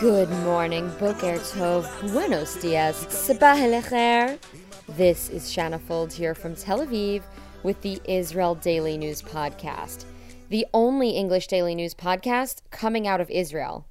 Good morning, Boker Tov, Buenos Dias, Sabah Lecher. This is Shanna Fold here from Tel Aviv with the Israel Daily News Podcast, the only English daily news podcast coming out of Israel.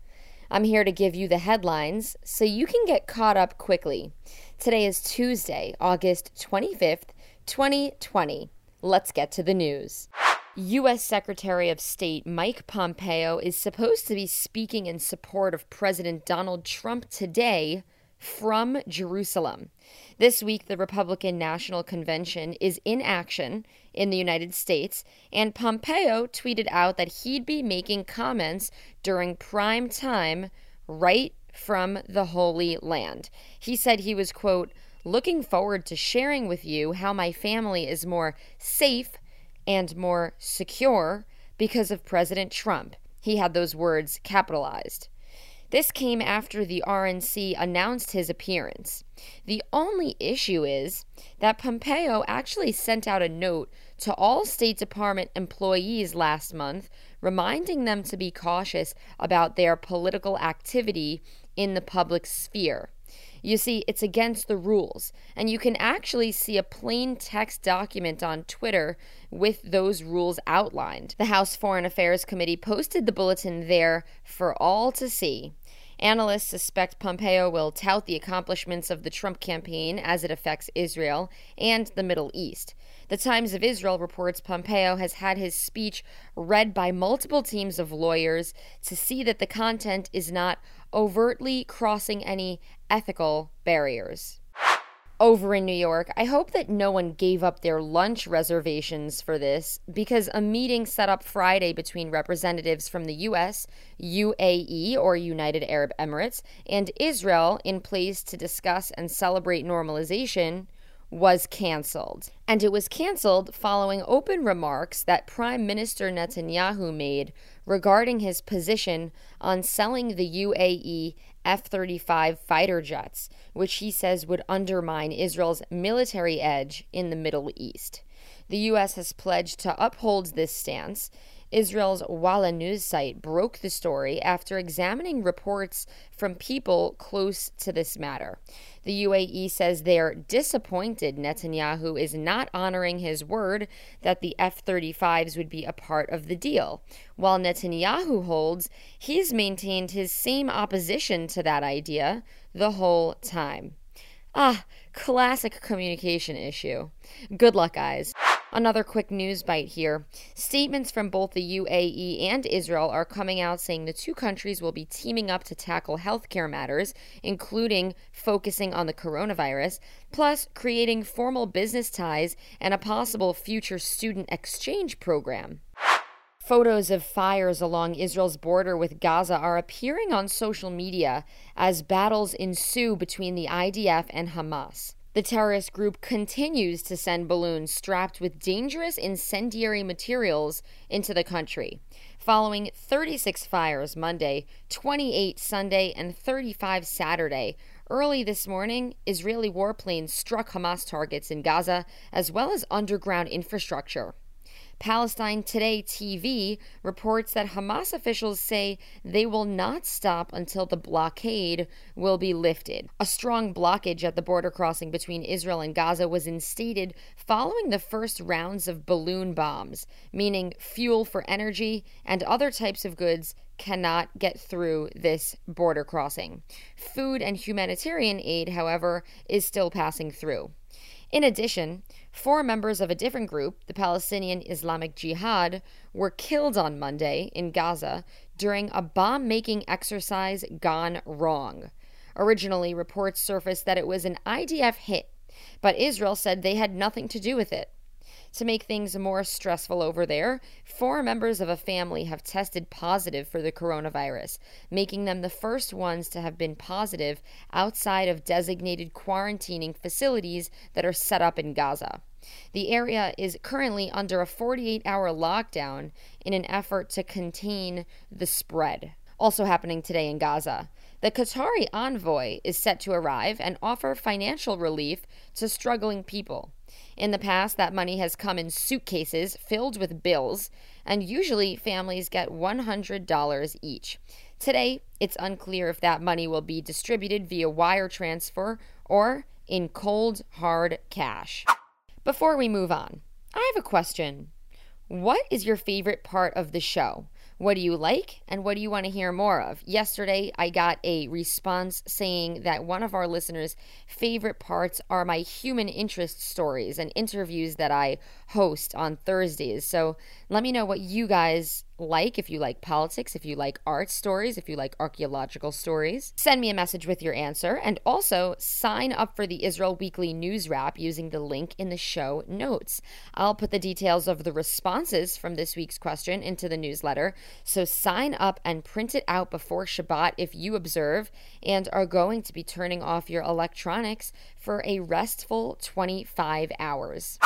I'm here to give you the headlines so you can get caught up quickly. Today is Tuesday, August 25th, 2020. Let's get to the news. U.S. Secretary of State Mike Pompeo is supposed to be speaking in support of President Donald Trump today from Jerusalem. This week, the Republican National Convention is in action in the United States, and Pompeo tweeted out that he'd be making comments during prime time right from the Holy Land. He said he was, quote, looking forward to sharing with you how my family is more safe and more secure because of President Trump. He had those words capitalized. This came after the RNC announced his appearance. The only issue is that Pompeo actually sent out a note to all State Department employees last month, reminding them to be cautious about their political activity in the public sphere. You see, it's against the rules. And you can actually see a plain text document on Twitter with those rules outlined. The House Foreign Affairs Committee posted the bulletin there for all to see. Analysts suspect Pompeo will tout the accomplishments of the Trump campaign as it affects Israel and the Middle East. The Times of Israel reports Pompeo has had his speech read by multiple teams of lawyers to see that the content is not overtly crossing any ethical barriers. Over in New York, I hope that no one gave up their lunch reservations for this because a meeting set up Friday between representatives from the US, UAE or United Arab Emirates, and Israel in place to discuss and celebrate normalization was canceled. And it was canceled following open remarks that Prime Minister Netanyahu made regarding his position on selling the UAE F 35 fighter jets, which he says would undermine Israel's military edge in the Middle East. The U.S. has pledged to uphold this stance Israel's Walla news site broke the story after examining reports from people close to this matter. The UAE says they're disappointed Netanyahu is not honoring his word that the F 35s would be a part of the deal, while Netanyahu holds he's maintained his same opposition to that idea the whole time. Ah, classic communication issue. Good luck, guys. Another quick news bite here. Statements from both the UAE and Israel are coming out saying the two countries will be teaming up to tackle healthcare matters, including focusing on the coronavirus, plus creating formal business ties and a possible future student exchange program. Photos of fires along Israel's border with Gaza are appearing on social media as battles ensue between the IDF and Hamas. The terrorist group continues to send balloons strapped with dangerous incendiary materials into the country. Following 36 fires Monday, 28 Sunday, and 35 Saturday, early this morning, Israeli warplanes struck Hamas targets in Gaza as well as underground infrastructure. Palestine Today TV reports that Hamas officials say they will not stop until the blockade will be lifted. A strong blockage at the border crossing between Israel and Gaza was instated following the first rounds of balloon bombs, meaning fuel for energy and other types of goods cannot get through this border crossing. Food and humanitarian aid, however, is still passing through. In addition, four members of a different group, the Palestinian Islamic Jihad, were killed on Monday in Gaza during a bomb making exercise gone wrong. Originally, reports surfaced that it was an IDF hit, but Israel said they had nothing to do with it. To make things more stressful over there, four members of a family have tested positive for the coronavirus, making them the first ones to have been positive outside of designated quarantining facilities that are set up in Gaza. The area is currently under a 48 hour lockdown in an effort to contain the spread. Also happening today in Gaza. The Qatari envoy is set to arrive and offer financial relief to struggling people. In the past, that money has come in suitcases filled with bills, and usually families get $100 each. Today, it's unclear if that money will be distributed via wire transfer or in cold, hard cash. Before we move on, I have a question. What is your favorite part of the show? What do you like and what do you want to hear more of? Yesterday, I got a response saying that one of our listeners' favorite parts are my human interest stories and interviews that I host on Thursdays. So let me know what you guys like, if you like politics, if you like art stories, if you like archaeological stories. Send me a message with your answer and also sign up for the Israel Weekly News Wrap using the link in the show notes. I'll put the details of the responses from this week's question into the newsletter. So sign up and print it out before Shabbat if you observe and are going to be turning off your electronics for a restful 25 hours.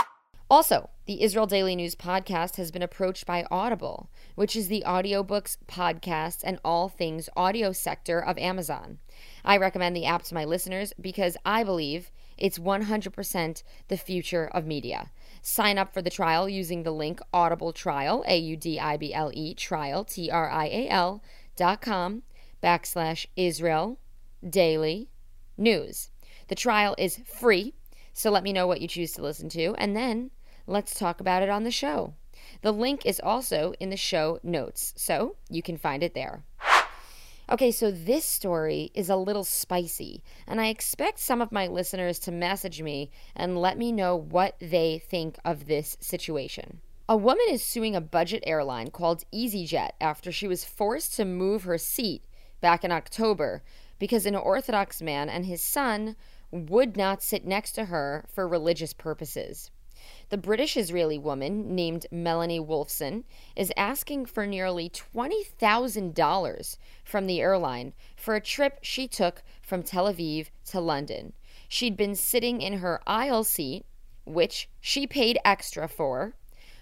Also, the Israel Daily News podcast has been approached by Audible, which is the audiobooks, podcasts, and all things audio sector of Amazon. I recommend the app to my listeners because I believe it's 100% the future of media. Sign up for the trial using the link Audible Trial, A U D I B L E, trial, T R I A L, dot com, backslash Israel Daily News. The trial is free, so let me know what you choose to listen to, and then let's talk about it on the show. The link is also in the show notes, so you can find it there. Okay, so this story is a little spicy, and I expect some of my listeners to message me and let me know what they think of this situation. A woman is suing a budget airline called EasyJet after she was forced to move her seat back in October because an Orthodox man and his son would not sit next to her for religious purposes. The British Israeli woman named Melanie Wolfson is asking for nearly $20,000 from the airline for a trip she took from Tel Aviv to London. She'd been sitting in her aisle seat, which she paid extra for,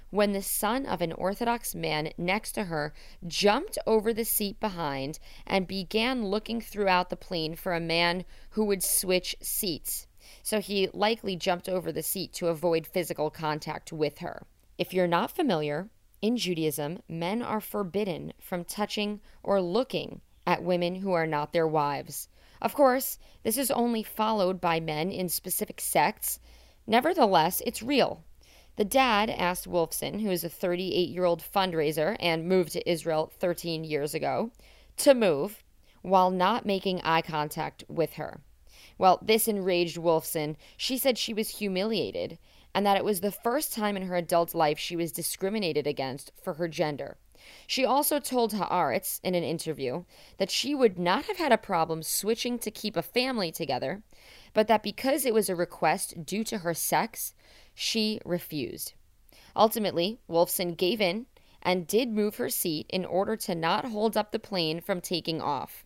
when the son of an Orthodox man next to her jumped over the seat behind and began looking throughout the plane for a man who would switch seats so he likely jumped over the seat to avoid physical contact with her. If you're not familiar, in Judaism, men are forbidden from touching or looking at women who are not their wives. Of course, this is only followed by men in specific sects. Nevertheless, it's real. The dad asked Wolfson, who is a 38 year old fundraiser and moved to Israel 13 years ago, to move while not making eye contact with her. Well, this enraged Wolfson. She said she was humiliated and that it was the first time in her adult life she was discriminated against for her gender. She also told Haaretz in an interview that she would not have had a problem switching to keep a family together, but that because it was a request due to her sex, she refused. Ultimately, Wolfson gave in and did move her seat in order to not hold up the plane from taking off.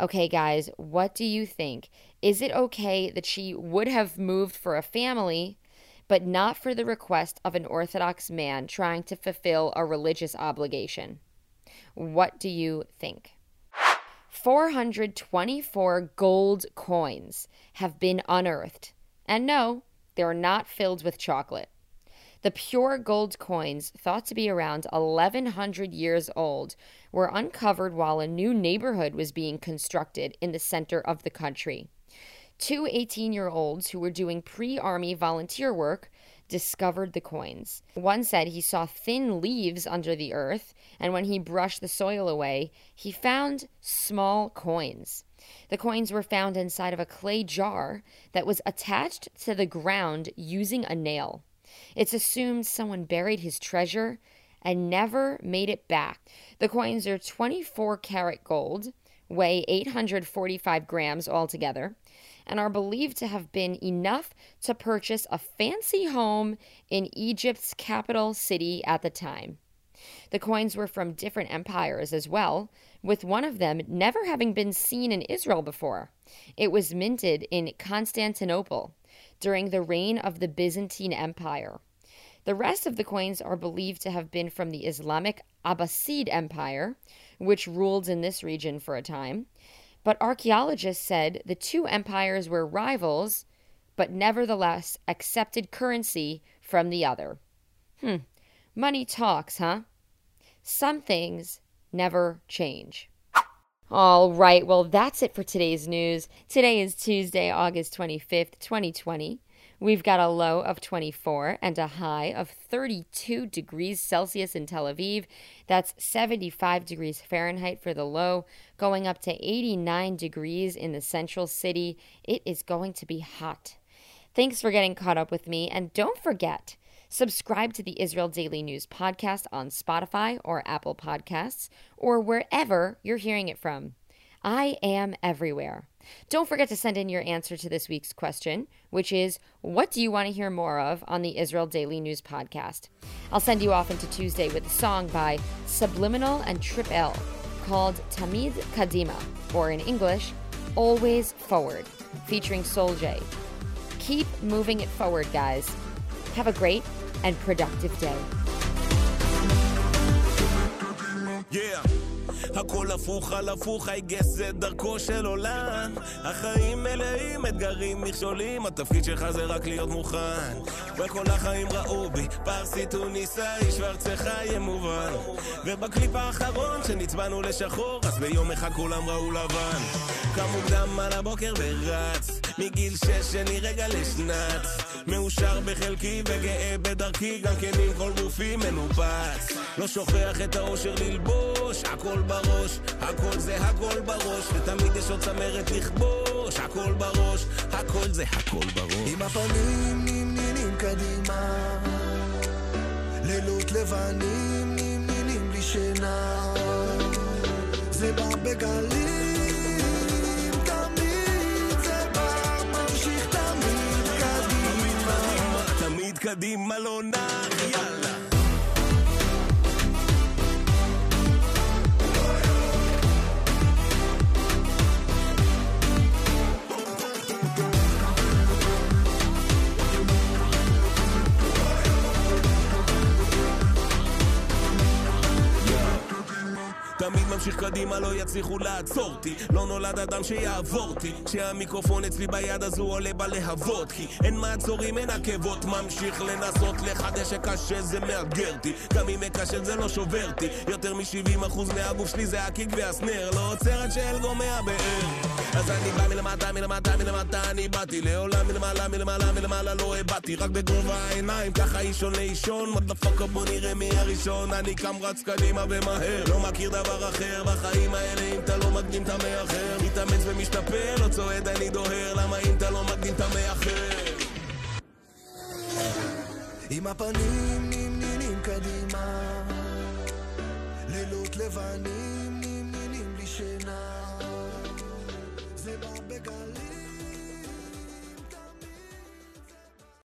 Okay, guys, what do you think? Is it okay that she would have moved for a family, but not for the request of an Orthodox man trying to fulfill a religious obligation? What do you think? 424 gold coins have been unearthed. And no, they're not filled with chocolate. The pure gold coins, thought to be around 1100 years old, were uncovered while a new neighborhood was being constructed in the center of the country. Two 18 year olds who were doing pre army volunteer work discovered the coins. One said he saw thin leaves under the earth, and when he brushed the soil away, he found small coins. The coins were found inside of a clay jar that was attached to the ground using a nail. It's assumed someone buried his treasure and never made it back. The coins are 24 karat gold, weigh 845 grams altogether, and are believed to have been enough to purchase a fancy home in Egypt's capital city at the time. The coins were from different empires as well, with one of them never having been seen in Israel before. It was minted in Constantinople during the reign of the Byzantine Empire. The rest of the coins are believed to have been from the Islamic Abbasid Empire, which ruled in this region for a time. But archaeologists said the two empires were rivals, but nevertheless accepted currency from the other. Hmm, money talks, huh? Some things never change. All right, well, that's it for today's news. Today is Tuesday, August 25th, 2020. We've got a low of 24 and a high of 32 degrees Celsius in Tel Aviv. That's 75 degrees Fahrenheit for the low, going up to 89 degrees in the central city. It is going to be hot. Thanks for getting caught up with me, and don't forget, subscribe to the Israel Daily News podcast on Spotify or Apple Podcasts or wherever you're hearing it from. I am everywhere. Don't forget to send in your answer to this week's question, which is What do you want to hear more of on the Israel Daily News podcast? I'll send you off into Tuesday with a song by Subliminal and Trip L called Tamid Kadima, or in English, Always Forward, featuring Soul J. Keep moving it forward, guys. Have a great and productive day. Yeah. הכל הפוך על הפוך, I guess זה דרכו של עולם. החיים מלאים אתגרים, מכשולים, התפקיד שלך זה רק להיות מוכן. וכל החיים ראו בי פרסי טוניסאי, יהיה מובן. ובקליפ האחרון שנצבענו לשחור, אז ביום אחד כולם ראו לבן. קם מוקדם על הבוקר ורץ, מגיל שש שני רגע לשנץ. מאושר בחלקי וגאה בדרכי, גם כן עם כל גופי מנופץ. לא שוכח את האושר ללבוש, הכל בראש, הכל זה הכל בראש, ותמיד יש עוד צמרת לכבוש, הכל בראש, הכל זה הכל בראש. עם הפנים נמנים קדימה, לילות לבנים נמנים בלי שינה, זה בא בגלים, תמיד קדימה לא נח, יאללה. תמיד ממשיך קדימה, לא יצליחו לעצור אותי. לא נולד אדם שיעבור אותי. כשהמיקרופון אצלי ביד אז הוא עולה בלהבות. כי אין מעצורים, אין עקבות. ממשיך לנסות לחדש שקשה זה מאתגר אותי. גם אם מקשט זה לא שובר אותי. יותר מ-70% מהגוף שלי זה הקיק והסנר. לא עוצר עד שאלגו מהבאר אז אני בא מלמטה, מלמטה, מלמטה. אני באתי לעולם מלמעלה, מלמעלה, מלמעלה. לא הבעתי רק בגובה העיניים. ככה אישון לאישון. מודפאקה בוא נראה מי הראשון. אני קם רץ קדימה ומהר. לא מכיר דבר אחר אחר בחיים האלה אם אתה לא מקדים אתה מאחר. מתאמץ ומשתפר לא צועד אני דוהר. למה אם אתה לא מקדים אתה מאחר? עם הפנים נמנמים קדימה. לילות לבנים נמנמים בלי שינה. זה בא בגלים.